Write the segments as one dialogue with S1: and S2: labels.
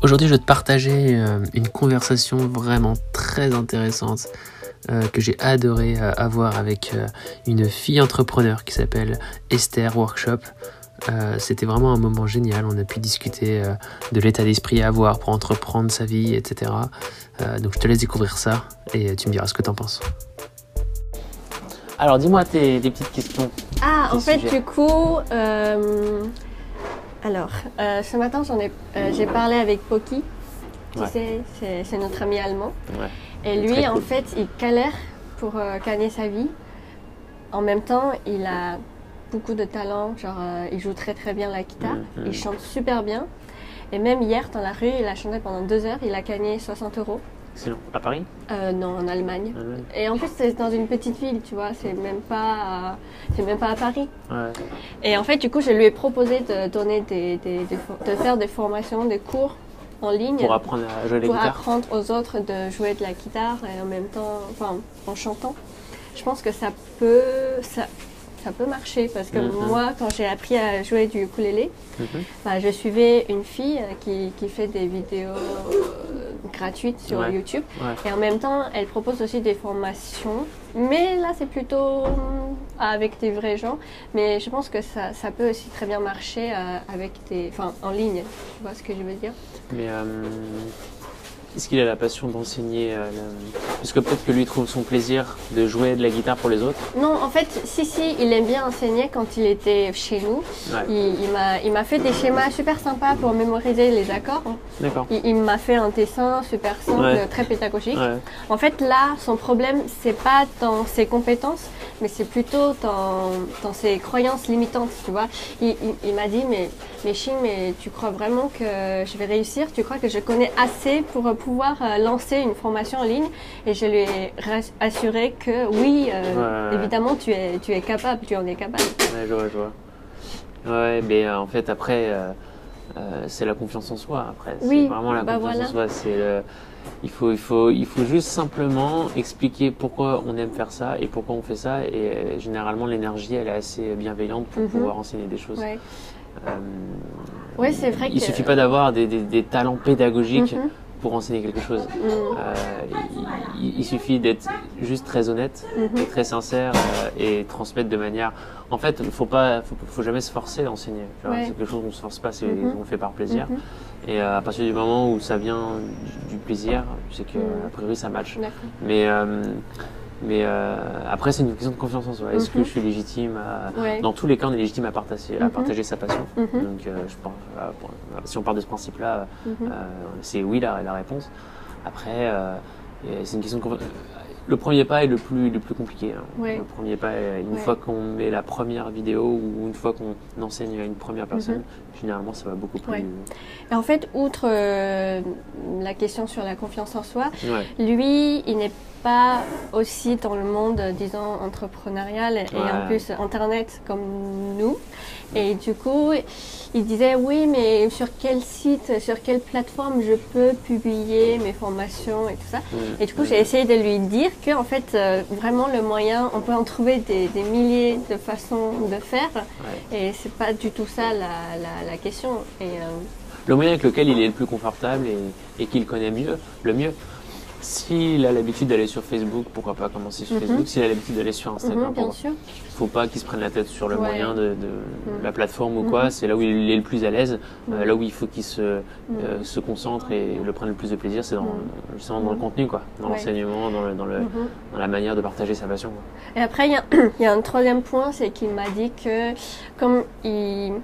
S1: Aujourd'hui, je vais te partager euh, une conversation vraiment très intéressante euh, que j'ai adoré euh, avoir avec une fille entrepreneur qui s'appelle Esther Workshop. C'était vraiment un moment génial. On a pu discuter de l'état d'esprit à avoir pour entreprendre sa vie, etc. donc je te laisse découvrir ça et tu me diras ce que tu en penses. Alors dis-moi tes, petites questions.
S2: Ah, en fait, du coup, alors, euh, ce matin, euh, j'ai parlé avec Poki. Tu sais, c'est, notre ami allemand. Et lui, en fait, il galère pour euh, gagner sa vie. En même temps, il a beaucoup de talent. Genre, il joue très très bien la guitare. Mm, mm. Il chante super bien. Et même hier, dans la rue, il a chanté pendant deux heures. Il a gagné 60 euros.
S1: C'est À Paris
S2: euh, Non, en Allemagne. Et en plus, c'est dans une petite ville, tu vois. C'est même pas, c'est même pas à Paris. Et en fait, du coup, je lui ai proposé de donner des, de faire des formations, des cours en ligne
S1: pour apprendre à jouer la
S2: pour
S1: guitare.
S2: apprendre aux autres de jouer de la guitare et en même temps, enfin, en chantant. Je pense que ça peut, ça, ça peut marcher parce que mhm. moi, quand j'ai appris à jouer du ukulélé, mhm. bah, je suivais une fille qui, qui fait des vidéos euh, gratuites sur YouTube et en même temps, elle propose aussi des formations. Mais là, c'est plutôt euh, avec des vrais gens. Mais je pense que ça, ça peut aussi très bien marcher euh, avec des, enfin, en ligne. Tu vois ce que je veux dire?
S1: Mais est-ce qu'il a la passion d'enseigner euh, Parce que peut-être que lui trouve son plaisir de jouer de la guitare pour les autres.
S2: Non, en fait, si, si, il aime bien enseigner quand il était chez nous. Il, il m'a fait des schémas super sympas pour mémoriser les accords.
S1: D'accord.
S2: Il, m'a fait un dessin super simple, très pédagogique. En fait, là, son problème, c'est pas dans ses compétences, mais c'est plutôt dans, dans, ses croyances limitantes, tu vois. Il, m'a dit, mais, mais Chine, mais tu crois vraiment que je vais réussir? Tu crois que je connais assez pour pouvoir euh, lancer une formation en ligne? Et je lui ai assuré que oui, euh, évidemment, tu es, tu es capable, tu en es capable.
S1: Ouais, je vois, je vois. Ouais, mais euh, en fait, après, c'est la confiance en soi. Après,
S2: oui,
S1: c'est vraiment la
S2: bah
S1: confiance en soi. C'est il faut, il, faut, il faut juste simplement expliquer pourquoi on aime faire ça et pourquoi on fait ça. Et généralement, l'énergie, elle est assez bienveillante pour mhm. pouvoir enseigner des choses.
S2: Ouais. ouais, c'est vrai.
S1: Il suffit pas d'avoir des, des, talents pédagogiques. Mhm pour enseigner quelque chose. Mm. Euh, il, suffit d'être juste très honnête, mm-hmm. et très sincère euh, et transmettre de manière. En fait, il faut pas, faut, jamais se forcer d'enseigner. C'est quelque chose qu'on se force pas, c'est mm-hmm. on fait par plaisir. Mm-hmm. Et euh, à partir du moment où ça vient du, plaisir, sais que mm. a priori ça match. Mais mais euh, après, c'est une question de confiance en soi. Est-ce que mhm. je suis légitime à... Dans tous les cas, on est légitime à partager, à mhm. partager sa passion. Mhm. Donc, euh, je pense, euh, si on part de ce principe-là, c'est oui la, la, réponse. Après, c'est une question de confiance. Le premier pas est le plus, le plus compliqué. Hein. Le premier pas, une fois qu'on met la première vidéo ou une fois qu'on enseigne à une première personne, généralement ça va beaucoup plus.
S2: Et en fait, outre la question sur la confiance en soi, lui, il n'est pas aussi dans le monde, disons, entrepreneurial et en plus Internet comme nous. Et du coup, il disait oui, mais sur quel site, sur quelle plateforme je peux publier mes formations et tout ça. Mm. Et du coup, j'ai essayé de lui dire que en fait, euh, vraiment le moyen, on peut en trouver des, milliers de façons de faire. Et c'est pas du tout ça la, la, question. Et, euh,
S1: le moyen avec lequel il est le plus confortable et, et qu'il connaît mieux, le mieux. S'il a l'habitude d'aller sur Facebook, pourquoi pas commencer sur mhm. Facebook. S'il a l'habitude d'aller sur Instagram,
S2: il ne
S1: faut pas qu'il se prenne la tête sur le moyen de, mhm. la plateforme ou quoi. Mhm. C'est là où il est le plus à l'aise, euh, là où il faut qu'il se, euh, se concentre et le prenne le plus de plaisir, c'est dans, justement dans le contenu, quoi, dans l'enseignement, dans, le, dans, le, dans, la manière de partager sa passion.
S2: Et après, il y, y, a un troisième point, c'est qu'il m'a dit que comme il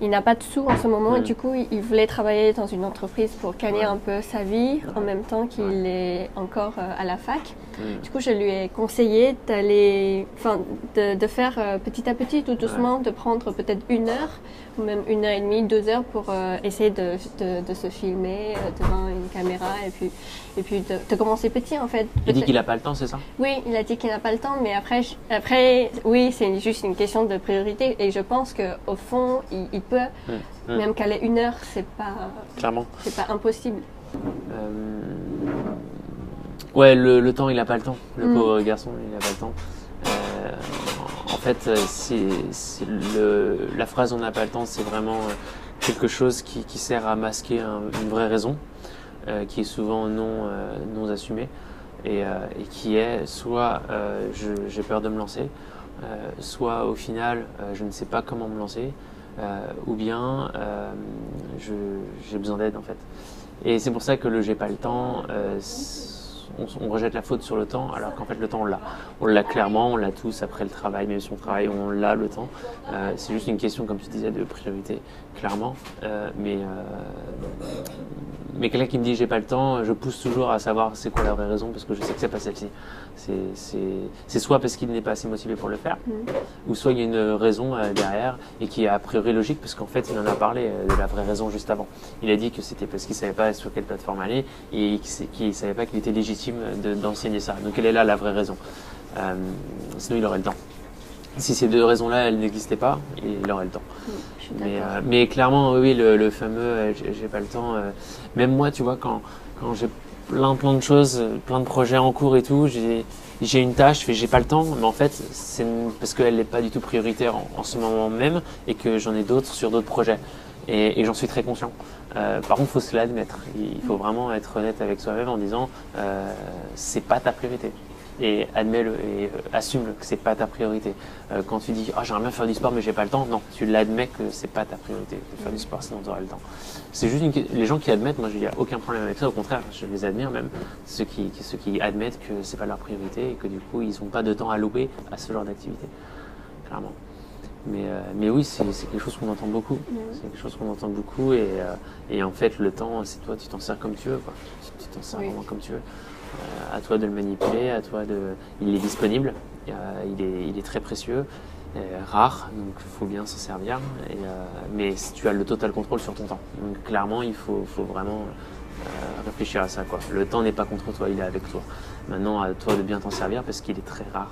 S2: il n'a pas de sous en ce moment et du coup il voulait travailler dans une entreprise pour gagner un peu sa vie en même temps qu'il est encore euh, à la fac. Du coup je lui ai conseillé d'aller, enfin de, de, faire euh, petit à petit, tout doucement, de prendre peut-être une heure ou même une heure et demie, deux heures pour euh, essayer de, de, se filmer devant une caméra et puis, et puis de, commencer petit en fait.
S1: Il dit qu'il n'a pas le temps, c'est ça?
S2: Oui, il a dit qu'il n'a pas le temps, mais après, après oui, c'est juste une question de priorité et je pense qu'au fond, il, peut, hum, hum. même caler une heure, c'est pas,
S1: Clairement.
S2: c'est pas impossible.
S1: Euh... Ouais, le, le, temps, il n'a pas le temps. Le hum. pauvre garçon, il n'a pas le temps. Euh, fait, c'est, la phrase on n'a pas le temps, c'est vraiment quelque chose qui, qui, sert à masquer une vraie raison, qui est souvent non, non assumée, et, et, qui est soit j'ai peur de me lancer, soit au final je ne sais pas comment me lancer, ou bien j'ai besoin d'aide en fait. Et c'est pour ça que le j'ai pas le temps, on, rejette la faute sur le temps, alors qu'en fait le temps on l'a. On l'a clairement, on l'a tous après le travail, même si on travaille, on l'a le temps. Euh, c'est juste une question, comme tu disais, de priorité, clairement. Euh, mais euh, mais quelqu'un qui me dit j'ai pas le temps, je pousse toujours à savoir c'est quoi la vraie raison, parce que je sais que c'est pas celle-ci. C'est soit parce qu'il n'est pas assez motivé pour le faire, mm. ou soit il y a une raison derrière et qui est a priori logique, parce qu'en fait il en a parlé de la vraie raison juste avant. Il a dit que c'était parce qu'il savait pas sur quelle plateforme aller et qu'il ne savait pas qu'il était légitime d'enseigner ça. Donc elle est là la vraie raison. Euh, sinon il aurait le temps. Si ces deux raisons-là, elles n'existaient pas, il aurait le temps. mais, euh, mais, clairement, oui, le, fameux euh, j'ai pas le temps. même moi, tu vois, quand, quand j'ai plein plein de choses, plein de projets en cours et tout, j'ai une tâche, j'ai pas le temps, mais en fait, c'est parce qu'elle n'est pas du tout prioritaire en, ce moment même et que j'en ai d'autres sur d'autres projets. Et, et j'en suis très conscient. Euh, par contre, il faut se l'admettre. Il faut vraiment être honnête avec soi-même en disant euh, c'est pas ta priorité. Et admets-le et euh, assume que c'est pas ta priorité. Euh, quand tu dis oh, j'aimerais bien faire du sport mais j'ai pas le temps, non, tu l'admets que c'est pas ta priorité de faire du sport sinon tu auras le temps. C'est juste une... les gens qui admettent, moi il n'y a aucun problème avec ça, au contraire, je les admire même, ceux qui, ceux qui admettent que c'est pas leur priorité et que du coup ils n'ont pas de temps à louper à ce genre d'activité. Clairement. Mais, euh, mais oui, c'est quelque chose qu'on entend beaucoup. C'est quelque chose qu'on entend beaucoup. Et, euh, et, en fait, le temps, c'est toi, tu t'en sers comme tu veux. Quoi. Tu t'en sers vraiment comme tu veux. Euh, à toi de le manipuler, à toi de. Il est disponible, il, est, il est très précieux, rare, donc il faut bien s'en servir. Et, mais tu as le total contrôle sur ton temps. Donc clairement, il faut, faut vraiment réfléchir à ça. Quoi. Le temps n'est pas contre toi, il est avec toi. Maintenant, à toi de bien t'en servir parce qu'il est très rare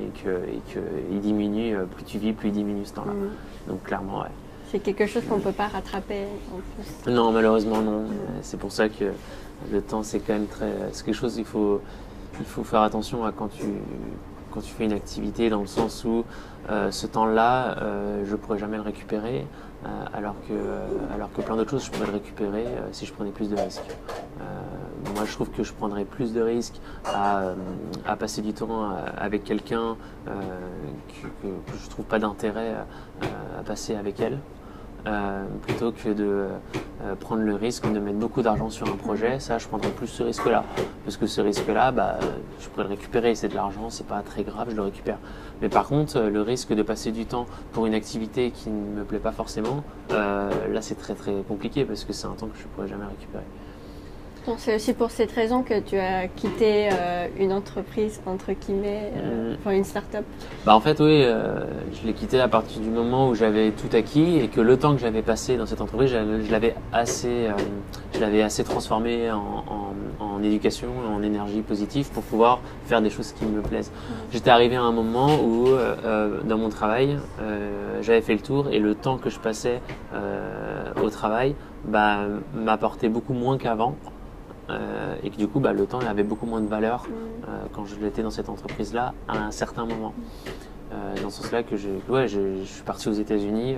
S1: et qu'il et que diminue. Euh, plus tu vis, plus il diminue ce temps-là. Mm. Donc, clairement, ouais.
S2: C'est quelque chose qu'on ne peut pas rattraper en
S1: plus. Non, malheureusement, non. C'est pour ça que le temps, c'est quand même très. C'est quelque chose, il faut, il faut faire attention à quand tu, quand tu fais une activité, dans le sens où euh, ce temps-là, euh, je ne pourrais jamais le récupérer. Euh, alors, que, alors que plein d'autres choses, je pourrais récupérer euh, si je prenais plus de risques. Euh, moi, je trouve que je prendrais plus de risques à, passer du temps avec quelqu'un que, que, je trouve pas d'intérêt à passer avec elle. Euh, plutôt que de euh, prendre le risque de mettre beaucoup d'argent sur un projet. Ça, je prendrais plus ce risque-là. Parce que ce risque-là, bah, je pourrais le récupérer. C'est de l'argent, c'est pas très grave, je le récupère. Mais par contre, le risque de passer du temps pour une activité qui ne me plaît pas forcément, euh, là, c'est très très compliqué parce que c'est un temps que je pourrais jamais récupérer
S2: c'est aussi pour cette raison que tu as quitté euh, une entreprise, entre guillemets, euh, mm. enfin une start-up
S1: bah En fait, oui, euh, je l'ai quitté à partir du moment où j'avais tout acquis et que le temps que j'avais passé dans cette entreprise, je l'avais assez, je l'avais assez transformé en, en, éducation, en énergie positive pour pouvoir faire des choses qui me plaisent. Mm. J'étais arrivé à un moment où, dans mon travail, j'avais fait le tour et le temps que je passais au travail bah, m'apportait beaucoup moins qu'avant. Euh, et que du coup bah, le temps avait beaucoup moins de valeur mm. euh, quand je l'étais dans cette entreprise-là à un certain moment. Euh, dans ce sens-là que ouais, je, je, suis parti aux États-Unis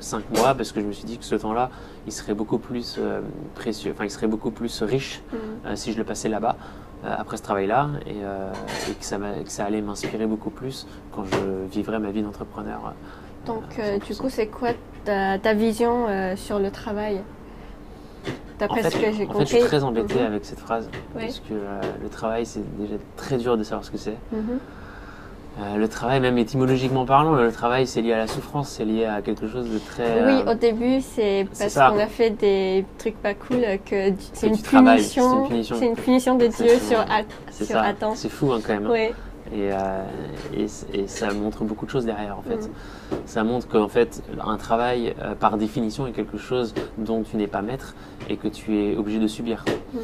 S1: cinq mois parce que je me suis dit que ce temps-là il serait beaucoup plus précieux, enfin il serait beaucoup plus riche mm. si je le passais là-bas après ce travail-là et, et que, ça que, ça allait m'inspirer beaucoup plus quand je vivrais ma vie d'entrepreneur.
S2: Donc du coup c'est quoi ta, ta vision sur le travail?
S1: En fait, je suis très embêté mhm. avec cette phrase parce que euh, le travail, c'est déjà très dur de savoir ce que c'est. Mhm. Euh, le travail, même étymologiquement parlant, le travail, c'est lié à la souffrance, c'est lié à quelque chose de très.
S2: Oui, euh, au début, c'est parce qu'on a fait des trucs pas cool que c'est une, punition. C'est une punition de Dieu sur, sur.
S1: C'est fou hein, quand même. Hein. Et, et, et, ça montre beaucoup de choses derrière en fait. Mhm. Ça montre qu'en fait un travail par définition est quelque chose dont tu n'es pas maître et que tu es obligé de subir. Mm.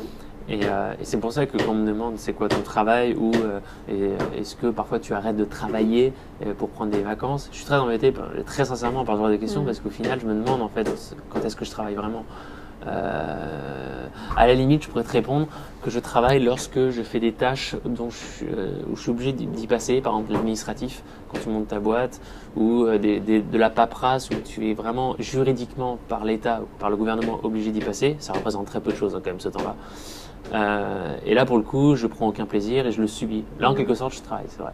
S1: Euh, et, c'est pour ça que quand on me demande c'est quoi ton travail ou euh, est-ce que parfois tu arrêtes de travailler euh, pour prendre des vacances, je suis très embêté, très sincèrement par ce genre de questions mm. parce qu'au final je me demande en fait quand est-ce que je travaille vraiment. Euh, à la limite, je pourrais te répondre que je travaille lorsque je fais des tâches dont je, euh, où je suis obligé d'y passer, par exemple l'administratif, quand tu montes ta boîte, ou euh, de la paperasse, où tu es vraiment juridiquement par l'État ou par le gouvernement obligé d'y passer. Ça représente très peu de choses hein, quand même ce temps-là. et là, pour le coup, je prends aucun plaisir et je le subis. Là, en quelque sorte, je travaille, c'est vrai.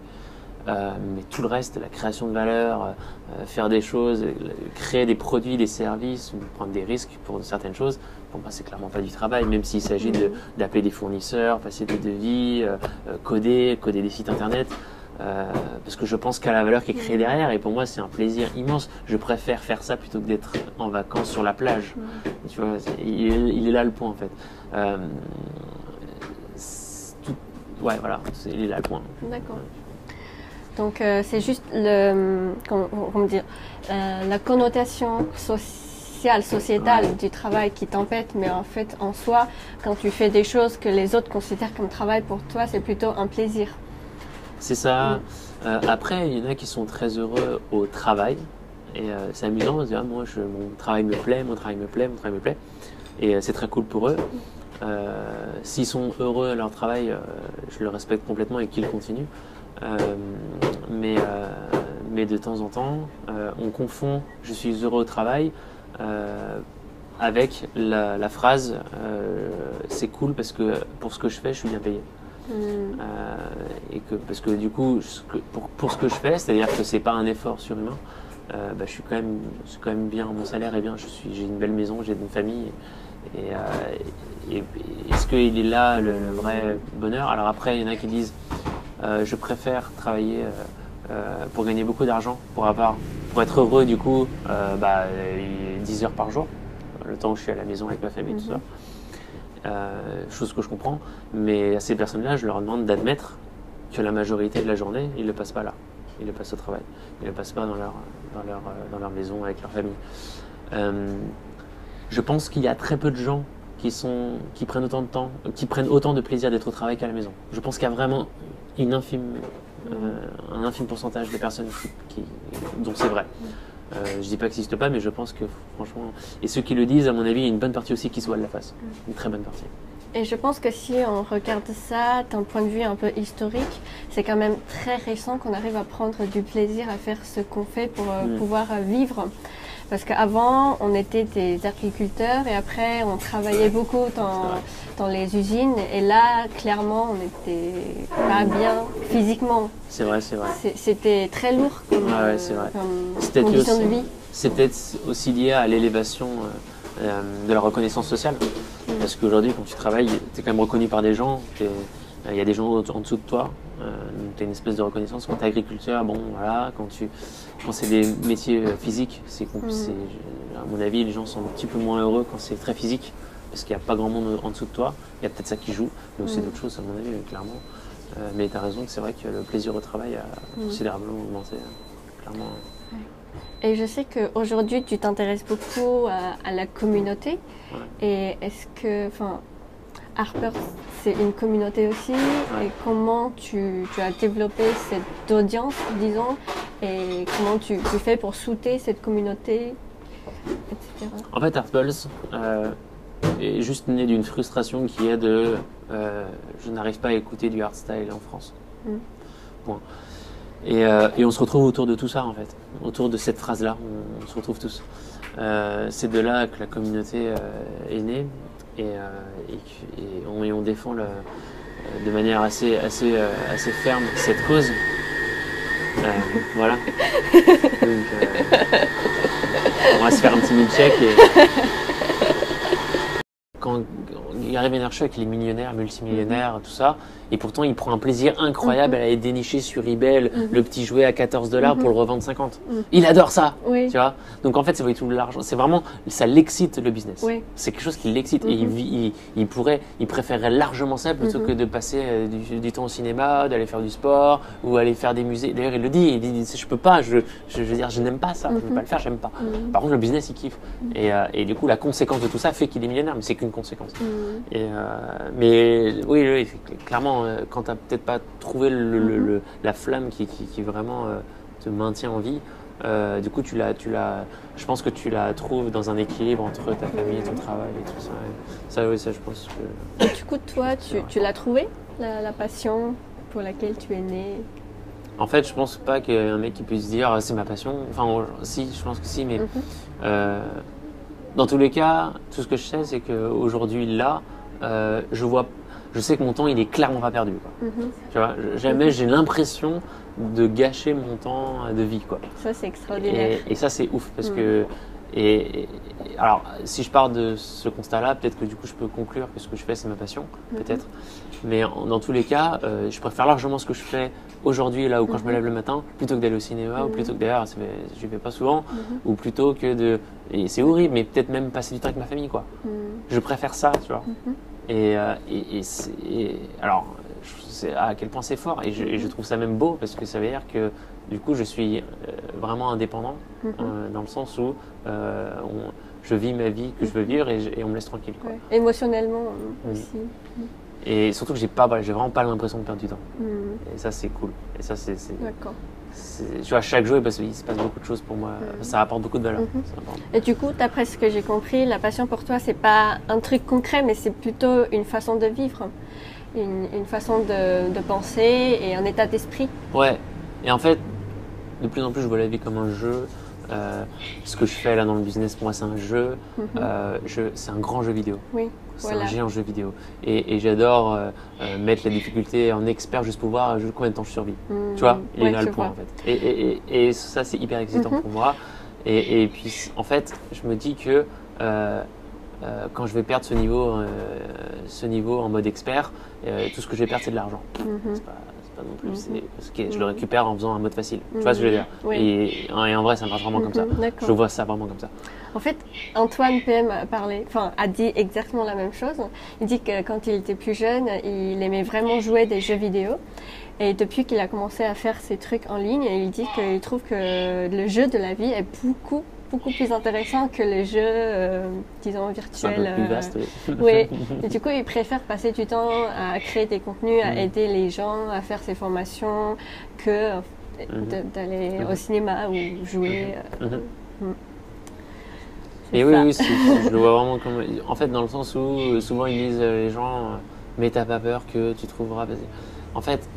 S1: Euh, mais tout le reste, la création de valeur, euh, faire des choses, créer des produits, des services, prendre des risques pour certaines choses, pour moi, c'est clairement pas du travail, même s'il s'agit d'appeler des fournisseurs, passer des devis, euh, coder, coder des sites internet. parce que je pense qu'à la valeur qui est créée derrière, et pour moi c'est un plaisir immense. Je préfère faire ça plutôt que d'être en vacances sur la plage. Tu vois, il, est là le point en fait. ouais, voilà, il est là le point.
S2: D'accord. Donc euh, c'est juste le, comment, dire, euh, la connotation sociale, sociétale du travail qui t'empête, mais en fait en soi, quand tu fais des choses que les autres considèrent comme travail pour toi, c'est plutôt un plaisir.
S1: C'est ça. Euh, après, il y en a qui sont très heureux au travail. Et c'est amusant de dire, ah, moi, je, mon travail me plaît, mon travail me plaît, mon travail me plaît. Et c'est très cool pour eux. S'ils sont heureux à leur travail, je le respecte complètement et qu'ils continuent. Euh, mais, euh, mais de temps en temps, euh, on confond je suis heureux au travail avec la, phrase c'est cool parce que pour ce que je fais, je suis bien payé. Hmm. et que parce que du coup, pour, pour, ce que je fais, c'est-à-dire que c'est pas un effort surhumain, bah, je suis quand même, quand même bien, mon salaire est bien, je suis, j'ai une belle maison, j'ai une famille. Et, est-ce qu'il est là le, vrai bonheur? Alors après, il y en a qui disent je préfère travailler euh, euh, pour gagner beaucoup d'argent, pour avoir, pour être heureux du coup, bah, 10 heures par jour, le temps où je suis à la maison avec ma famille, tout ça. Mhm. chose que je comprends, mais à ces personnes-là, je leur demande d'admettre que la majorité de la journée, ils ne le passent pas là. Ils le passent au travail. Ils ne le passent pas dans leur, dans leur, dans leur maison avec leur famille. je pense qu'il y a très peu de gens qui, sont, qui prennent autant de temps, qui prennent autant de plaisir d'être au travail qu'à la maison. Je pense qu'il y a vraiment une infime, euh, un infime pourcentage de personnes qui, dont c'est vrai. Euh, je dis pas que ça n'existe pas, mais je pense que franchement, et ceux qui le disent, à mon avis, il y a une bonne partie aussi qui se voit de la face, une très bonne partie.
S2: Et je pense que si on regarde ça d'un point de vue un peu historique, c'est quand même très récent qu'on arrive à prendre du plaisir à faire ce qu'on fait pour euh, mm. pouvoir vivre. Parce qu'avant, on était des agriculteurs et après, on travaillait beaucoup dans, dans les usines. Et là, clairement, on n'était pas bien physiquement.
S1: C'est vrai, c'est vrai.
S2: C'était très lourd comme,
S1: ouais,
S2: comme condition de vie.
S1: C'était aussi lié à l'élévation euh, euh, de la reconnaissance sociale. Mm. Parce qu'aujourd'hui, quand tu travailles, tu es quand même reconnu par des gens. Il y a des gens en dessous de toi. Euh, tu as une espèce de reconnaissance. Quand tu es agriculteur, bon, voilà, quand tu. Quand c'est des métiers euh, physiques, c'est mm. à mon avis, les gens sont un petit peu moins heureux quand c'est très physique, parce qu'il n'y a pas grand monde en dessous de toi. Il y a peut-être ça qui joue, mais aussi mm. d'autres choses, à mon avis, clairement. Euh, mais tu as raison que c'est vrai que le plaisir au travail a mm. considérablement augmenté, clairement.
S2: Et je sais qu'aujourd'hui, tu t'intéresses beaucoup à, la communauté. Et est-ce que, enfin, Harper, c'est une communauté aussi. Et comment tu, as développé cette audience, disons, et comment tu, fais pour soutenir cette communauté, etc.
S1: En fait, Harpers euh, est juste né d'une frustration qui est de euh, je n'arrive pas à écouter du hardstyle en France. Mm. Euh, et, on se retrouve autour de tout ça, en fait. Autour de cette phrase-là, on, se retrouve tous. c'est de là que la communauté est née et, euh, et, on, défend de manière assez, assez, euh, assez ferme cette cause. Euh, voilà. Donc, on va se faire un petit check et il arrive à Show avec les millionnaires, multimillionnaires, tout ça, et pourtant, il prend un plaisir incroyable mhm. à aller dénicher sur eBay mhm. le, petit jouet à 14 dollars pour le mhm. revendre 50. Il adore ça. Tu vois Donc en fait, c'est tout l'argent. C'est vraiment, ça l'excite le business. C'est quelque chose qui l'excite. Et il, il, pourrait, il préférerait largement ça plutôt que de passer euh, du, temps au cinéma, d'aller faire du sport ou aller faire des musées. D'ailleurs, il le dit. Il dit, je peux pas. Je, je, veux dire, je n'aime pas ça. Je veux pas le faire. J'aime pas. Par contre, le business, il kiffe. Et, euh, et, du coup, la conséquence de tout ça fait qu'il est millionnaire. Mais c'est qu'une conséquence. Et, euh, mais oui, oui, clairement euh, quand tu n'as peut-être pas trouvé le, mhm. la flamme qui, qui, vraiment euh, te maintient en vie, du coup, tu l'as, tu l'as, je pense que tu la trouves dans un équilibre entre ta famille, ton travail et tout ça. ça, oui, ça, je pense que.
S2: du coup, toi, tu, tu l'as trouvé, la, passion pour laquelle tu es né?
S1: En fait, je pense pas qu'il y ait un mec qui puisse dire ah, c'est ma passion. Enfin, si, je pense que si, mais mhm. dans tous les cas, tout ce que je sais, c'est qu'aujourd'hui, là, je vois je sais que mon temps, il est clairement pas perdu. Quoi. Mhm. Tu vois, jamais j'ai l'impression de gâcher mon temps de vie. Quoi.
S2: Ça, c'est extraordinaire.
S1: Et, ça, c'est ouf parce mhm. que. Et, alors, si je pars de ce constat-là, peut-être que du coup, je peux conclure que ce que je fais, c'est ma passion, mhm. peut-être. Mais dans tous les cas, euh, je préfère largement ce que je fais aujourd'hui, là où quand je me lève le matin, plutôt que d'aller au cinéma, ou plutôt que d'ailleurs, je ne vais pas souvent, ou plutôt que de. Et c'est horrible, mais peut-être même passer du temps avec ma famille, quoi. Je préfère ça, tu vois. Et, euh, et, et, alors, je sais à quel point c'est fort. Et je, trouve ça même beau parce que ça veut dire que du coup, je suis euh, vraiment indépendant mhm. euh, dans le sens où je vis ma vie que je veux vivre et, on me laisse tranquille. Quoi.
S2: Émotionnellement aussi.
S1: Et surtout que j'ai pas, j'ai vraiment pas l'impression de perdre du temps. Mhm. Et ça, c'est cool. Et ça, c'est.
S2: D'accord
S1: tu vois, chaque jour, il, se passe beaucoup de choses pour moi. Mm. Ça apporte beaucoup de valeur.
S2: Mm-hmm. Et du coup, d'après ce que j'ai compris, la passion pour toi, c'est pas un truc concret, mais c'est plutôt une façon de vivre, une, façon de, penser et un état d'esprit.
S1: Ouais. Et en fait, de plus en plus, je vois la vie comme un jeu. Euh, ce que je fais là dans le business, pour moi, c'est un jeu. Mm-hmm. Euh, c'est un grand jeu vidéo.
S2: Oui.
S1: C'est un géant jeu vidéo. Et, j'adore euh, mettre la difficulté en expert juste pour voir combien de temps je survis. Mmh. tu vois, il est là le point en fait. Et, ça, c'est hyper excitant mmh. pour moi. Et, puis, en fait, je me dis que quand je vais perdre ce niveau, ce niveau en mode expert, tout ce que je vais perdre, c'est de l'argent. C'est pas, non plus. je le récupère en faisant un mode facile. Tu vois ce que je veux dire et, en vrai, ça marche vraiment comme ça. Je vois ça vraiment comme ça.
S2: En fait, Antoine PM a parlé, enfin, a dit exactement la même chose. Il dit que quand il était plus jeune, il aimait vraiment jouer des jeux vidéo. Et depuis qu'il a commencé à faire ses trucs en ligne, il dit qu'il trouve que le jeu de la vie est beaucoup beaucoup plus intéressant que les jeux, euh, disons, virtuels.
S1: Un peu plus vaste,
S2: oui. oui. Et du coup, il préfère passer du temps à créer des contenus, à mm. aider les gens à faire ses formations, que mm-hmm. d'aller au mm-hmm. cinéma ou jouer.
S1: Mm-hmm. Euh, mm. Et oui, oui, je le vois vraiment comme. En fait, dans le sens où euh, souvent ils disent euh, les gens, euh, mais t'as pas peur que tu trouveras. En fait,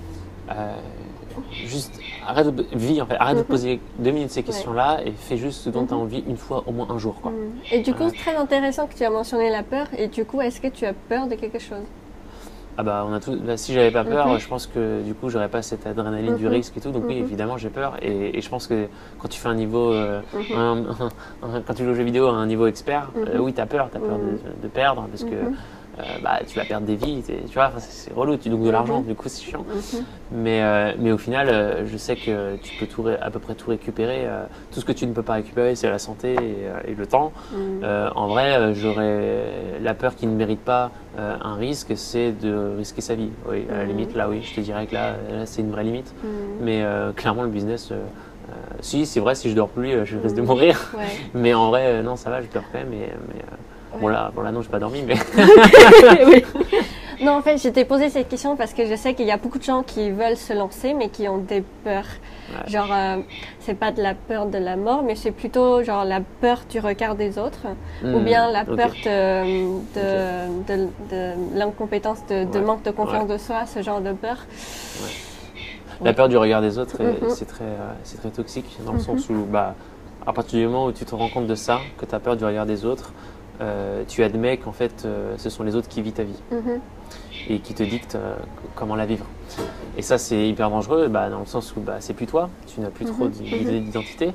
S1: juste arrête de, vis, en fait, arrête de mhm. poser deux minutes ces questions-là et fais juste ce dont tu as mhm. envie une fois, au moins un jour. Quoi. Mhm.
S2: Et du coup, c'est très intéressant que tu as mentionné la peur. Et du coup, est-ce que tu as peur de quelque chose?
S1: Ah bah, on a tout, bah, si j'avais pas peur, je pense que du coup j'aurais pas cette adrénaline du risque et tout. Donc oui, évidemment j'ai peur. Et, je pense que quand tu fais un niveau, euh, quand tu joues aux jeux vidéo à un niveau expert, euh, oui t'as peur, t'as peur de, perdre parce que euh, bah, tu vas perdre des vies, tu vois, c'est relou, tu donc de l'argent, du coup c'est chiant. Mais, mais au final, je sais que tu peux tout à peu près tout récupérer. tout ce que tu ne peux pas récupérer, c'est la santé et, le temps. en vrai, j'aurais la peur qui ne mérite pas euh, un risque, c'est de risquer sa vie. Oui, à la mhm. limite, là, oui, je te dirais que là, c'est une vraie limite. Mhm. Mais euh, clairement, le business, euh, si, c'est vrai, si je dors plus, je risque de mhm. mourir. mais en vrai, non, ça va, je dors quand même. Mais, mais bon, là, bon, là, non, je n'ai pas dormi, mais.
S2: Non, en fait, je t'ai posé cette question parce que je sais qu'il y a beaucoup de gens qui veulent se lancer, mais qui ont des peurs. Genre, euh, c'est pas de la peur de la mort, mais c'est plutôt genre la peur du regard des autres, ou hmm, bien la peur de, de, de, l'incompétence, de, manque de confiance de soi, ce genre de peur.
S1: La peur du regard des autres, mm-hmm. c'est très, euh, très toxique dans le mm-hmm. sens où, bah, à partir du moment où tu te rends compte de ça, que tu as peur du regard des autres, euh, tu admets qu'en fait, ce sont les autres qui vivent ta vie. Mm-hmm et qui te dicte euh, comment la vivre. Et ça, c'est hyper dangereux bah, dans le sens où bah, c'est plus toi, tu n'as plus trop mhm. d'identité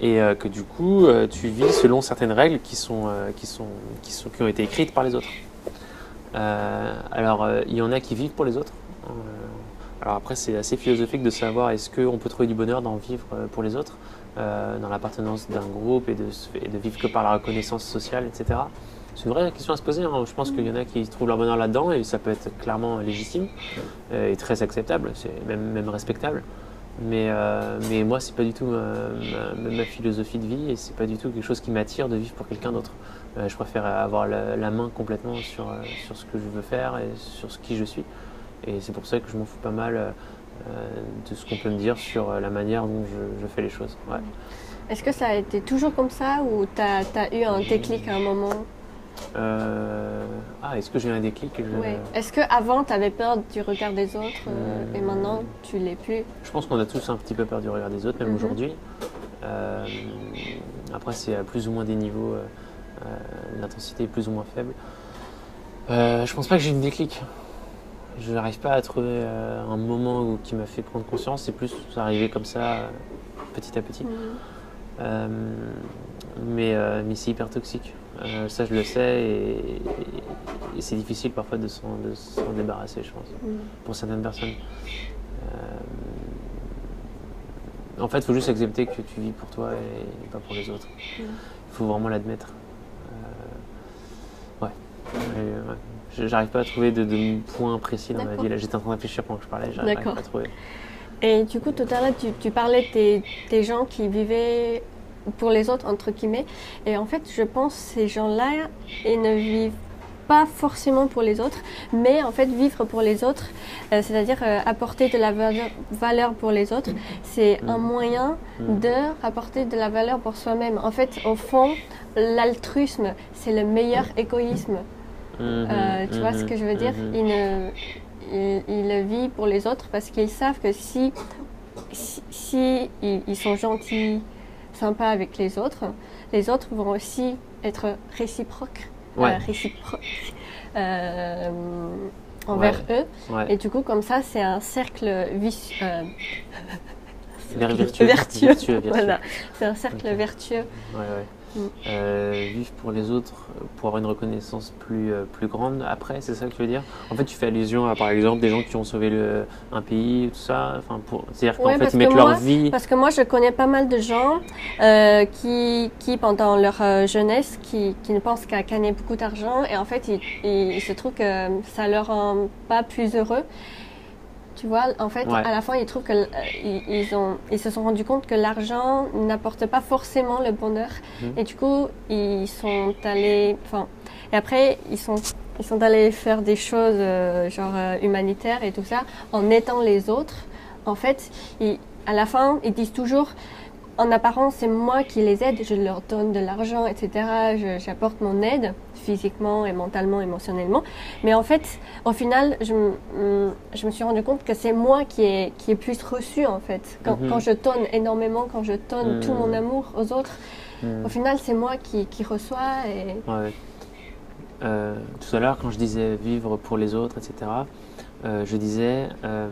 S1: et euh, que du coup, euh, tu vis selon certaines règles qui, sont, qui, sont, qui, sont, qui ont été écrites par les autres. alors, il y en a qui vivent pour les autres. alors après, c'est assez philosophique de savoir est-ce qu'on peut trouver du bonheur dans vivre pour les autres, dans l'appartenance d'un groupe et de, et de vivre que par la reconnaissance sociale, etc. C'est une vraie question à se poser. Hein. Je pense qu'il y en a qui trouvent leur bonheur là-dedans et ça peut être clairement légitime euh, et très acceptable, c'est même, même respectable. Mais, euh, mais moi, c'est pas du tout ma, philosophie de vie et c'est pas du tout quelque chose qui m'attire de vivre pour quelqu'un d'autre. Euh, je préfère avoir la, main complètement sur, sur ce que je veux faire et sur ce qui je suis. Et c'est pour ça que je m'en fous pas mal de ce qu'on peut me dire sur la manière dont je, fais les choses. Ouais.
S2: Est-ce que ça a été toujours comme ça ou tu as, eu un déclic à un moment
S1: euh, Ah, est-ce que j'ai eu un déclic
S2: oui. Est-ce qu'avant tu avais peur du regard des autres euh, et maintenant tu l'es plus
S1: Je pense qu'on a tous un petit peu peur du regard des autres, même mhm. aujourd'hui. Euh, après, c'est à plus ou moins des niveaux, l'intensité est plus ou moins faible. je pense pas que j'ai une déclic. Je n'arrive pas à trouver un moment qui m'a fait prendre conscience. C'est plus arrivé comme ça, petit à petit. Mhm. Euh, mais, euh, mais c'est hyper toxique. Euh, ça, je le sais, et, c'est difficile parfois de s'en débarrasser, je pense, mm. pour certaines personnes. en fait, il faut juste accepter que tu vis pour toi et, pas pour les autres. Mm. Il faut vraiment l'admettre. ouais. J'arrive pas à trouver de, points précis dans ma vie. Là, j'étais en train de réfléchir pendant que je parlais, j'arrive pas à trouver.
S2: Et du coup, tout à l'heure, tu, parlais des, gens qui vivaient pour les autres, entre guillemets. Et en fait, je pense que ces gens-là, ils ne vivent pas forcément pour les autres, mais en fait vivre pour les autres, euh, c'est-à-dire euh, apporter de la valeur pour les autres, c'est un moyen de apporter de la valeur pour soi-même. En fait, au fond, l'altruisme, c'est le meilleur égoïsme. Euh, tu vois ce que je veux dire? Il ne ils, vivent pour les autres parce qu'ils savent que si, si, ils, sont gentils, sympas avec les autres, les autres vont aussi être réciproques, euh, réciproques euh, envers eux. Et du coup, comme ça, c'est un cercle vicieux.
S1: Vertueux.
S2: vertueux. Voilà, c'est un cercle vertueux.
S1: Ouais, euh, vivre pour les autres pour avoir une reconnaissance plus, euh, plus grande après, c'est ça que tu veux dire? En fait, tu fais allusion à par exemple des gens qui ont sauvé le, un pays, tout ça. Enfin, pour, c'est-à-dire qu'en fait, ils mettent leur vie.
S2: Parce que moi, je connais pas mal de gens euh, qui, qui, pendant leur jeunesse, qui, qui ne pensent qu'à gagner beaucoup d'argent et en fait, il, se trouve que ça leur rend pas plus heureux. Tu vois, en fait, à la fin, ils trouvent que euh, ils, ont, ils se sont rendus compte que l'argent n'apporte pas forcément le bonheur. Mhm. Et du coup, ils sont allés, enfin, et après, ils sont, ils sont allés faire des choses euh, genre euh, humanitaires et tout ça en aidant les autres. En fait, à la fin, ils disent toujours, en apparence, c'est moi qui les aide, je leur donne de l'argent, etc. J'apporte mon aide physiquement et mentalement, émotionnellement. Mais en fait, au final, je, mm, je me suis rendu compte que c'est moi qui ai, qui est plus reçu, en fait. Quand, mhm. quand, je donne énormément, quand je donne tout mon mhm. amour aux autres, mhm. au final, c'est moi qui, qui reçois. Et...
S1: Euh, tout à l'heure, quand je disais vivre pour les autres, etc., euh, je disais euh,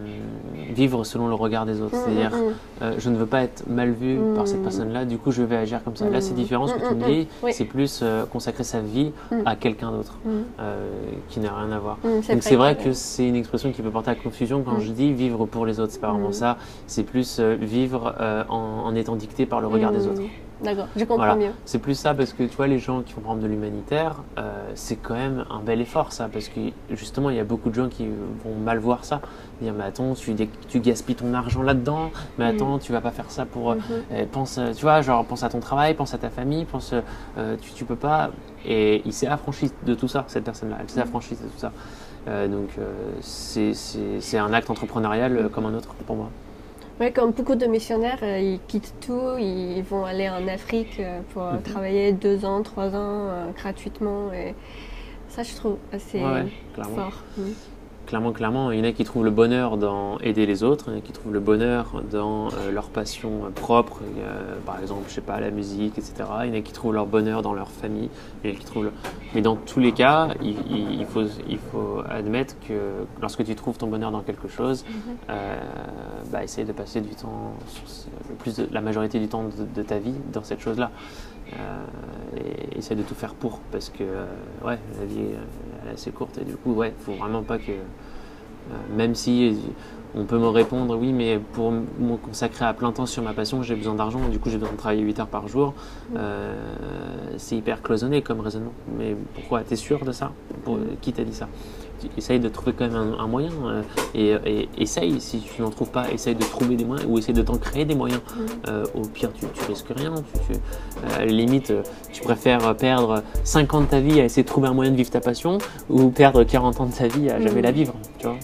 S1: vivre selon le regard des autres. Mm, C'est-à-dire, mm, mm. euh, je ne veux pas être mal vu par cette personne-là, du coup, je vais agir comme ça. Là, c'est différent. Ce que tu me dis, c'est plus consacrer sa vie à quelqu'un d'autre qui n'a rien à voir. Donc, c'est vrai que c'est une expression qui peut porter à confusion quand je dis vivre pour les autres. C'est pas vraiment ça. C'est plus vivre en, étant dicté par le regard des autres.
S2: D'accord, je comprends mieux.
S1: C'est plus ça parce que tu vois, les gens qui font par de l'humanitaire, euh, c'est quand même un bel effort ça, parce que justement, il y a beaucoup de gens qui vont mal voir ça. Dire, mais attends, tu, tu gaspilles ton argent là-dedans, mais mm. attends, tu vas pas faire ça pour. Euh, mm-hmm. euh, pense, tu vois, genre, pense à ton travail, pense à ta famille, pense. tu, tu peux pas. Et il s'est affranchi de tout ça, cette personne-là. Elle s'est mm. affranchie de tout ça. donc, c'est un acte entrepreneurial comme un autre pour moi.
S2: Oui, comme beaucoup de missionnaires, euh, ils quittent tout, ils vont aller en Afrique euh, pour mhm. travailler deux ans, trois ans euh, gratuitement. Et ça, je trouve assez fort. Mhm
S1: clairement, clairement, il y en a qui trouvent le bonheur dans aider les autres, il y en a qui trouvent le bonheur dans euh, leur passion propre, par exemple, je sais pas, la musique, etc. Il y en a qui trouvent leur bonheur dans leur famille, il y en a qui trouvent Mais dans tous les cas, il, faut, il faut admettre que lorsque tu trouves ton bonheur dans quelque chose, mm-hmm. euh, bah, essaye de passer du temps, le plus la majorité du temps de, ta vie dans cette chose-là. Euh, et essaye de tout faire pour, parce que ouais, la vie elle est assez courte et du coup, ouais, faut vraiment pas que euh, même si on peut me répondre oui, mais pour me consacrer à plein temps sur ma passion, j'ai besoin d'argent, du coup j'ai besoin de travailler 8 heures par jour. Euh, c'est hyper cloisonné comme raisonnement. Mais pourquoi? T'es sûr de ça? Qui t'a dit ça? Essaye de trouver quand même un, moyen euh, et, essaye, si tu n'en trouves pas, essaye de trouver des moyens ou essaye de t'en créer des moyens. au pire, tu, tu risques rien. Tu, à la limite, tu préfères perdre 5 ans de ta vie à essayer de trouver un moyen de vivre ta passion ou perdre 40 ans de ta vie à jamais la vivre. Tu vois